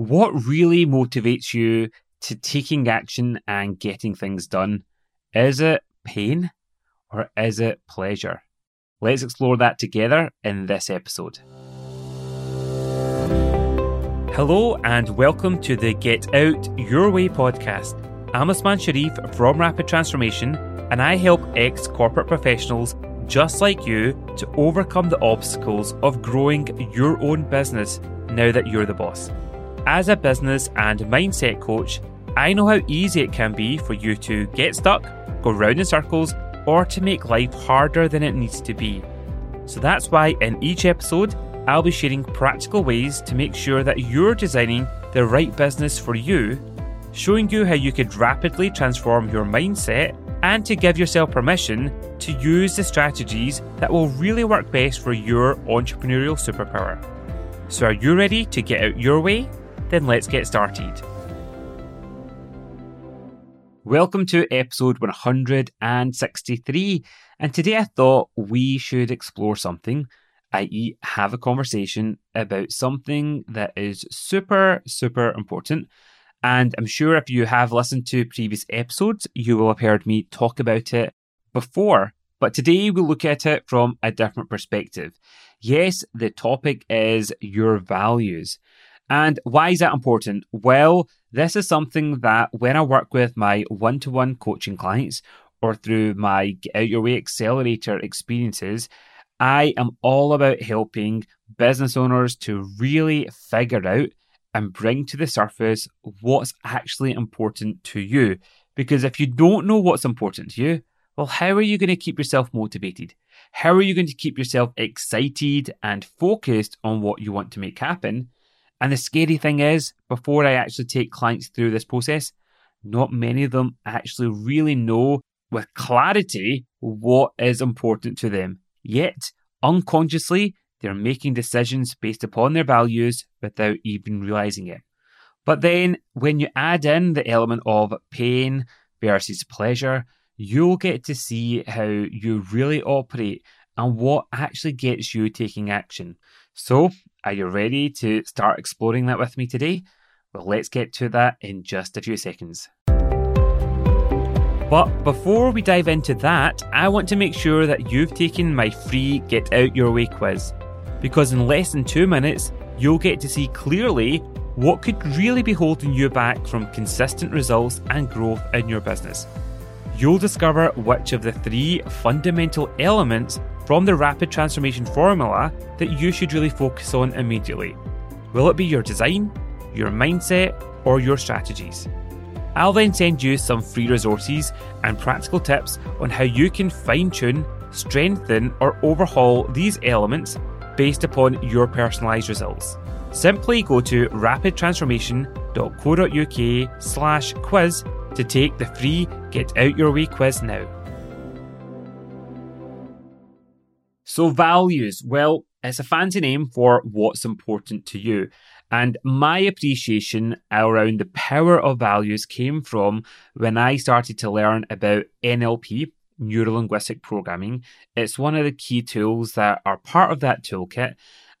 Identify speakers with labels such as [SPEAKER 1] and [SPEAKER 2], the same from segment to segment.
[SPEAKER 1] What really motivates you to taking action and getting things done? Is it pain or is it pleasure? Let's explore that together in this episode. Hello and welcome to the Get Out Your Way podcast. I'm Osmaan Sharif from Rapid Transformation and I help ex corporate professionals just like you to overcome the obstacles of growing your own business now that you're the boss. As a business and mindset coach, I know how easy it can be for you to get stuck, go round in circles, or to make life harder than it needs to be. So that's why in each episode, I'll be sharing practical ways to make sure that you're designing the right business for you, showing you how you could rapidly transform your mindset, and to give yourself permission to use the strategies that will really work best for your entrepreneurial superpower. So, are you ready to get out your way? Then let's get started. Welcome to episode 163. And today I thought we should explore something, i.e., have a conversation about something that is super, super important. And I'm sure if you have listened to previous episodes, you will have heard me talk about it before. But today we'll look at it from a different perspective. Yes, the topic is your values. And why is that important? Well, this is something that when I work with my one to one coaching clients or through my Get Out Your Way Accelerator experiences, I am all about helping business owners to really figure out and bring to the surface what's actually important to you. Because if you don't know what's important to you, well, how are you going to keep yourself motivated? How are you going to keep yourself excited and focused on what you want to make happen? And the scary thing is, before I actually take clients through this process, not many of them actually really know with clarity what is important to them. Yet, unconsciously, they're making decisions based upon their values without even realizing it. But then, when you add in the element of pain versus pleasure, you'll get to see how you really operate and what actually gets you taking action. So, are you ready to start exploring that with me today? Well, let's get to that in just a few seconds. But before we dive into that, I want to make sure that you've taken my free Get Out Your Way quiz. Because in less than two minutes, you'll get to see clearly what could really be holding you back from consistent results and growth in your business. You'll discover which of the three fundamental elements from the rapid transformation formula that you should really focus on immediately. Will it be your design, your mindset, or your strategies? I'll then send you some free resources and practical tips on how you can fine tune, strengthen, or overhaul these elements based upon your personalised results. Simply go to rapidtransformation.co.uk slash quiz to take the free Get Out Your Way quiz now. So, values, well, it's a fancy name for what's important to you. And my appreciation around the power of values came from when I started to learn about NLP, Neuro Linguistic Programming. It's one of the key tools that are part of that toolkit.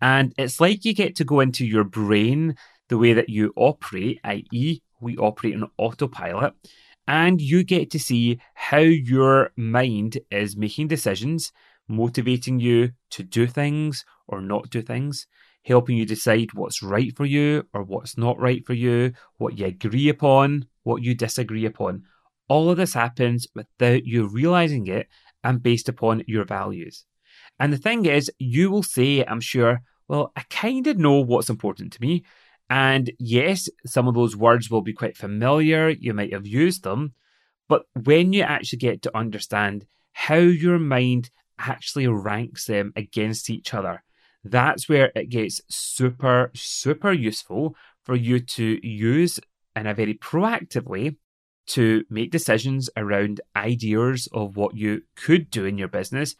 [SPEAKER 1] And it's like you get to go into your brain the way that you operate, i.e., we operate on autopilot, and you get to see how your mind is making decisions motivating you to do things or not do things, helping you decide what's right for you or what's not right for you, what you agree upon, what you disagree upon. All of this happens without you realizing it and based upon your values. And the thing is, you will say, I'm sure, well, I kind of know what's important to me. And yes, some of those words will be quite familiar. You might have used them. But when you actually get to understand how your mind actually ranks them against each other. That's where it gets super, super useful for you to use in a very proactive way to make decisions around ideas of what you could do in your business.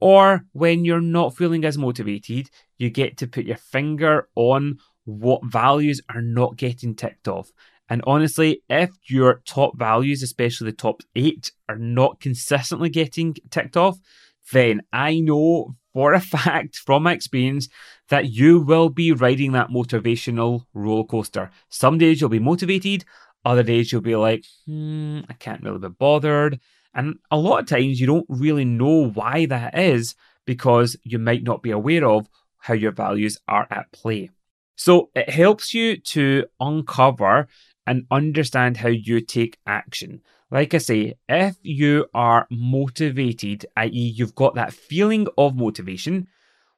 [SPEAKER 1] Or when you're not feeling as motivated, you get to put your finger on what values are not getting ticked off. And honestly, if your top values, especially the top eight, are not consistently getting ticked off, then I know for a fact from my experience that you will be riding that motivational roller coaster. Some days you'll be motivated, other days you'll be like, hmm, I can't really be bothered. And a lot of times you don't really know why that is because you might not be aware of how your values are at play. So it helps you to uncover and understand how you take action. Like I say, if you are motivated, i.e., you've got that feeling of motivation,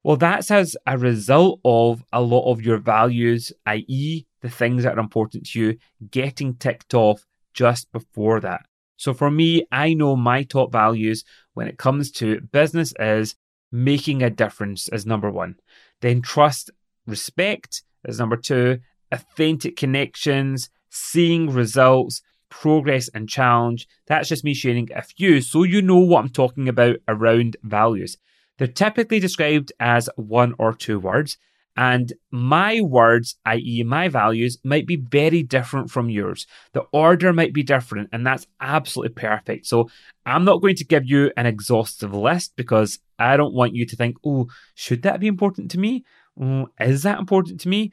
[SPEAKER 1] well, that's as a result of a lot of your values, i.e., the things that are important to you, getting ticked off just before that. So for me, I know my top values when it comes to business is making a difference as number one. Then trust, respect as number two, authentic connections, seeing results, progress, and challenge. That's just me sharing a few so you know what I'm talking about around values. They're typically described as one or two words, and my words, i.e., my values, might be very different from yours. The order might be different, and that's absolutely perfect. So, I'm not going to give you an exhaustive list because I don't want you to think, oh, should that be important to me? Mm, is that important to me?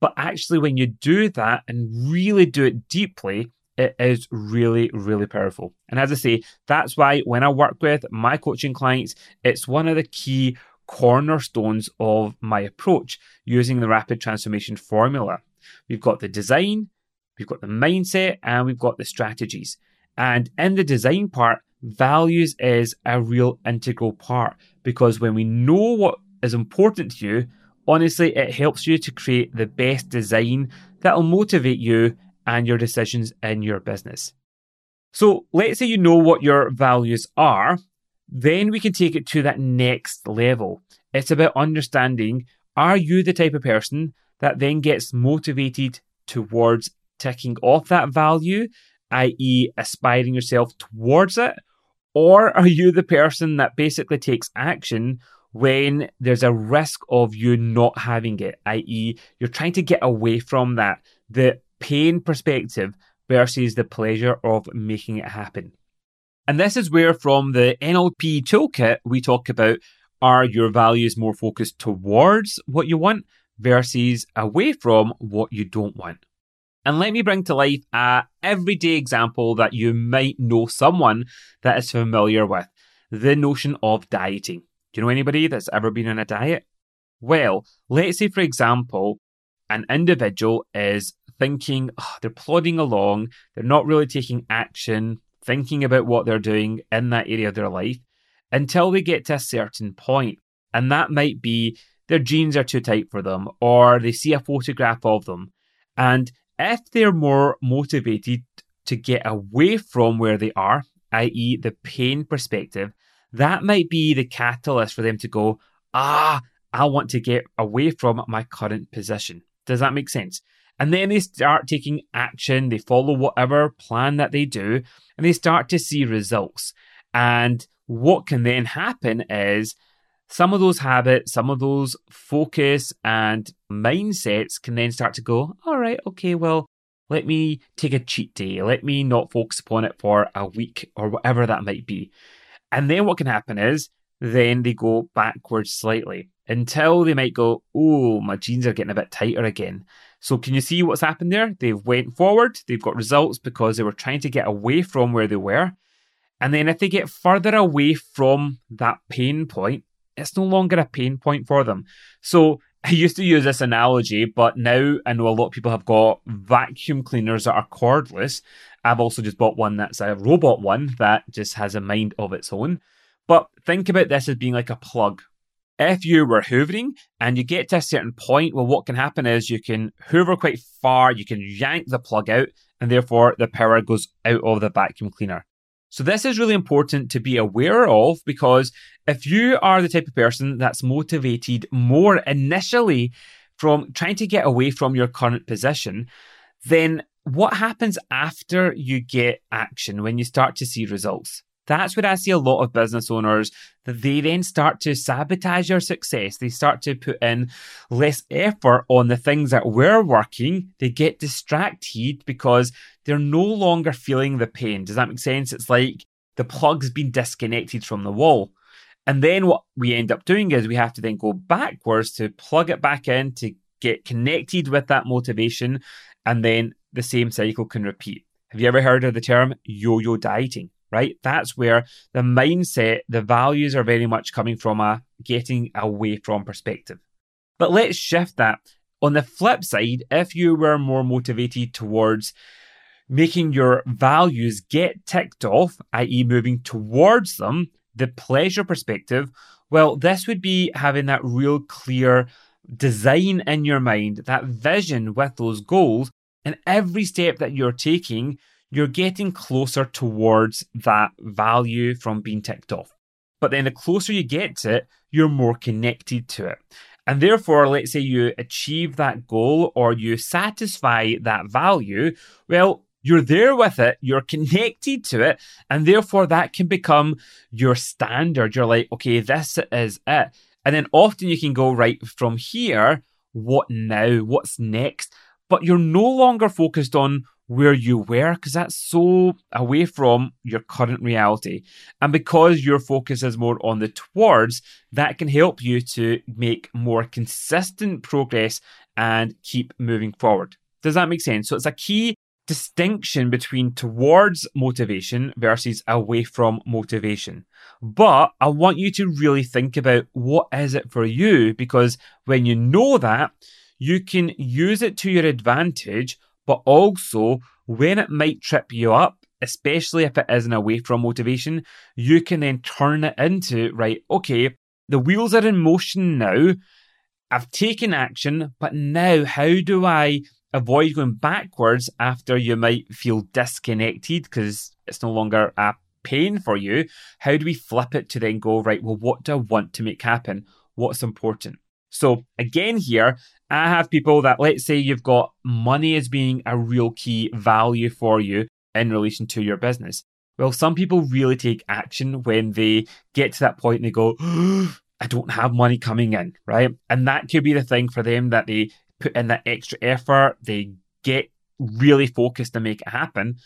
[SPEAKER 1] But actually, when you do that and really do it deeply, it is really, really powerful. And as I say, that's why when I work with my coaching clients, it's one of the key cornerstones of my approach using the rapid transformation formula. We've got the design, we've got the mindset, and we've got the strategies. And in the design part, values is a real integral part because when we know what is important to you, Honestly, it helps you to create the best design that'll motivate you and your decisions in your business. So let's say you know what your values are, then we can take it to that next level. It's about understanding are you the type of person that then gets motivated towards ticking off that value, i.e., aspiring yourself towards it? Or are you the person that basically takes action when there's a risk of you not having it, i.e., you're trying to get away from that, the pain perspective versus the pleasure of making it happen. And this is where, from the NLP toolkit, we talk about are your values more focused towards what you want versus away from what you don't want. And let me bring to life a everyday example that you might know someone that is familiar with the notion of dieting. Do you know anybody that's ever been on a diet? Well, let's say, for example, an individual is thinking, oh, they're plodding along, they're not really taking action, thinking about what they're doing in that area of their life until they get to a certain point. And that might be their jeans are too tight for them, or they see a photograph of them. And if they're more motivated to get away from where they are, i.e., the pain perspective, that might be the catalyst for them to go, ah, I want to get away from my current position. Does that make sense? And then they start taking action, they follow whatever plan that they do, and they start to see results. And what can then happen is some of those habits, some of those focus and mindsets can then start to go, all right, okay, well, let me take a cheat day. Let me not focus upon it for a week or whatever that might be. And then what can happen is then they go backwards slightly until they might go, oh, my jeans are getting a bit tighter again. So can you see what's happened there? They've went forward, they've got results because they were trying to get away from where they were. And then if they get further away from that pain point, it's no longer a pain point for them. So I used to use this analogy, but now I know a lot of people have got vacuum cleaners that are cordless. I've also just bought one that's a robot one that just has a mind of its own. But think about this as being like a plug. If you were hoovering and you get to a certain point, well, what can happen is you can hoover quite far, you can yank the plug out, and therefore the power goes out of the vacuum cleaner. So this is really important to be aware of because if you are the type of person that's motivated more initially from trying to get away from your current position, then what happens after you get action when you start to see results? That's where I see a lot of business owners they then start to sabotage your success. They start to put in less effort on the things that were working. They get distracted because they're no longer feeling the pain. Does that make sense? It's like the plug's been disconnected from the wall. And then what we end up doing is we have to then go backwards to plug it back in to get connected with that motivation. And then the same cycle can repeat. Have you ever heard of the term yo yo dieting? Right? That's where the mindset, the values are very much coming from a getting away from perspective. But let's shift that. On the flip side, if you were more motivated towards making your values get ticked off, i.e., moving towards them, the pleasure perspective, well, this would be having that real clear design in your mind, that vision with those goals. And every step that you're taking, you're getting closer towards that value from being ticked off. But then the closer you get to it, you're more connected to it. And therefore, let's say you achieve that goal or you satisfy that value, well, you're there with it, you're connected to it, and therefore that can become your standard. You're like, okay, this is it. And then often you can go right from here, what now? What's next? But you're no longer focused on where you were because that's so away from your current reality. And because your focus is more on the towards, that can help you to make more consistent progress and keep moving forward. Does that make sense? So it's a key distinction between towards motivation versus away from motivation. But I want you to really think about what is it for you because when you know that, you can use it to your advantage, but also when it might trip you up, especially if it isn't away from motivation, you can then turn it into, right, okay, the wheels are in motion now. I've taken action, but now how do I avoid going backwards after you might feel disconnected because it's no longer a pain for you. How do we flip it to then go, right, well, what do I want to make happen? What's important? So, again, here, I have people that, let's say you've got money as being a real key value for you in relation to your business. Well, some people really take action when they get to that point and they go, I don't have money coming in, right? And that could be the thing for them that they put in that extra effort, they get really focused to make it happen.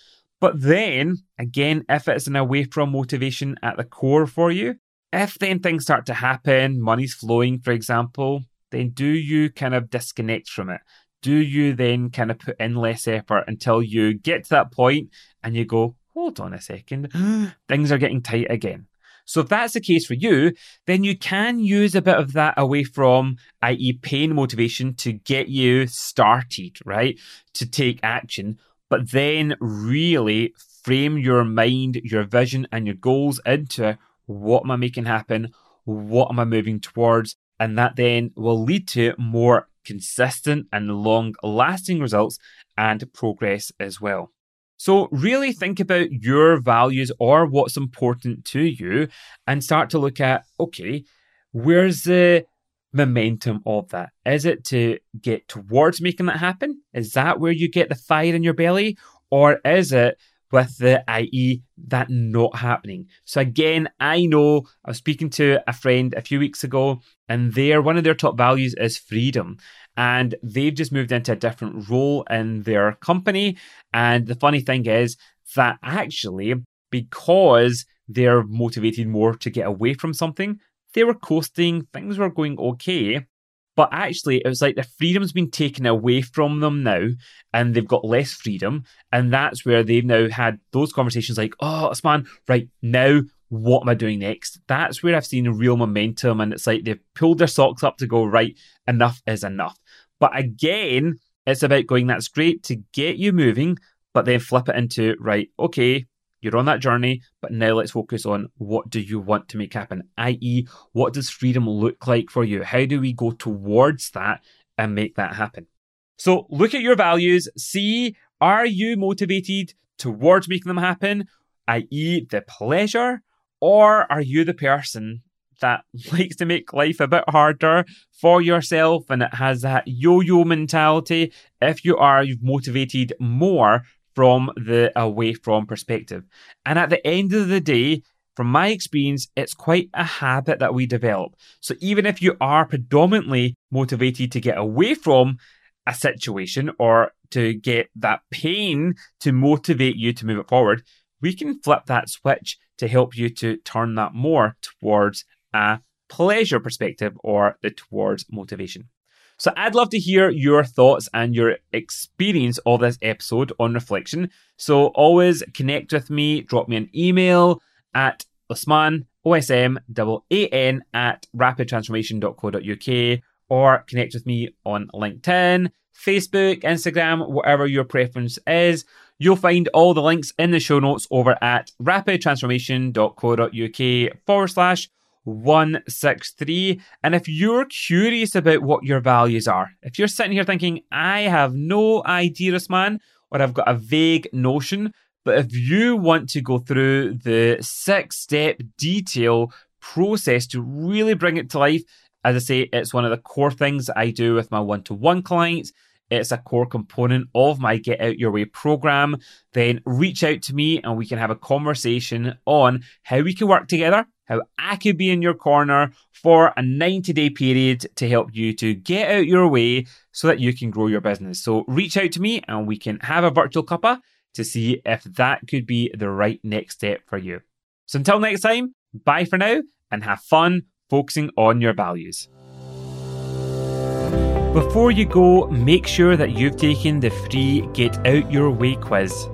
[SPEAKER 1] But then, again, if it's an away from motivation at the core for you, if then things start to happen, money's flowing, for example, then do you kind of disconnect from it? Do you then kind of put in less effort until you get to that point and you go, hold on a second, things are getting tight again? So if that's the case for you, then you can use a bit of that away from, i.e., pain motivation to get you started, right? To take action, but then really frame your mind, your vision, and your goals into what am I making happen? What am I moving towards? And that then will lead to more consistent and long lasting results and progress as well. So, really think about your values or what's important to you and start to look at okay, where's the momentum of that? Is it to get towards making that happen? Is that where you get the fire in your belly? Or is it with the IE that not happening? So, again, I know I was speaking to a friend a few weeks ago, and their one of their top values is freedom and they've just moved into a different role in their company. And the funny thing is that actually, because they're motivated more to get away from something, they were coasting, things were going okay. But actually, it was like the freedom's been taken away from them now, and they've got less freedom. And that's where they've now had those conversations like, oh, man, right now what am I doing next? That's where I've seen real momentum. And it's like they've pulled their socks up to go, right, enough is enough. But again, it's about going, that's great to get you moving, but then flip it into, right, okay, you're on that journey, but now let's focus on what do you want to make happen, i.e., what does freedom look like for you? How do we go towards that and make that happen? So look at your values, see, are you motivated towards making them happen, i.e., the pleasure, or are you the person that likes to make life a bit harder for yourself and it has that yo yo mentality? If you are, you've motivated more from the away from perspective. And at the end of the day, from my experience, it's quite a habit that we develop. So even if you are predominantly motivated to get away from a situation or to get that pain to motivate you to move it forward, we can flip that switch to help you to turn that more towards a pleasure perspective or the towards motivation. So I'd love to hear your thoughts and your experience of this episode on reflection. So always connect with me, drop me an email at Osmaan, O-S-M-A-N at rapidtransformation.co.uk or connect with me on LinkedIn, Facebook, Instagram, whatever your preference is. You'll find all the links in the show notes over at rapidtransformation.co.uk forward slash 163. And if you're curious about what your values are, if you're sitting here thinking, I have no idea, this man, or I've got a vague notion, but if you want to go through the six step detail process to really bring it to life, as I say, it's one of the core things I do with my one to one clients. It's a core component of my Get Out Your Way program. Then reach out to me and we can have a conversation on how we can work together how I could be in your corner for a 90 day period to help you to get out your way so that you can grow your business. So reach out to me and we can have a virtual cuppa to see if that could be the right next step for you. So until next time, bye for now and have fun focusing on your values. Before you go, make sure that you've taken the free Get Out Your Way quiz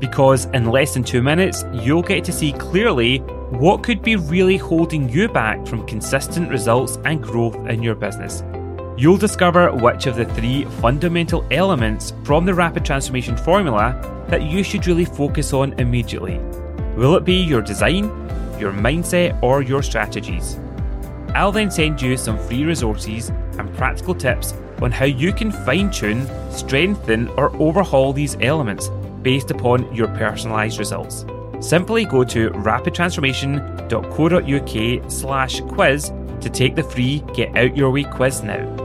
[SPEAKER 1] because in less than two minutes, you'll get to see clearly what could be really holding you back from consistent results and growth in your business. You'll discover which of the three fundamental elements from the Rapid Transformation Formula that you should really focus on immediately. Will it be your design, your mindset, or your strategies? I'll then send you some free resources and practical tips on how you can fine tune, strengthen, or overhaul these elements based upon your personalised results. Simply go to rapidtransformation.co.uk slash quiz to take the free Get Out Your Way quiz now.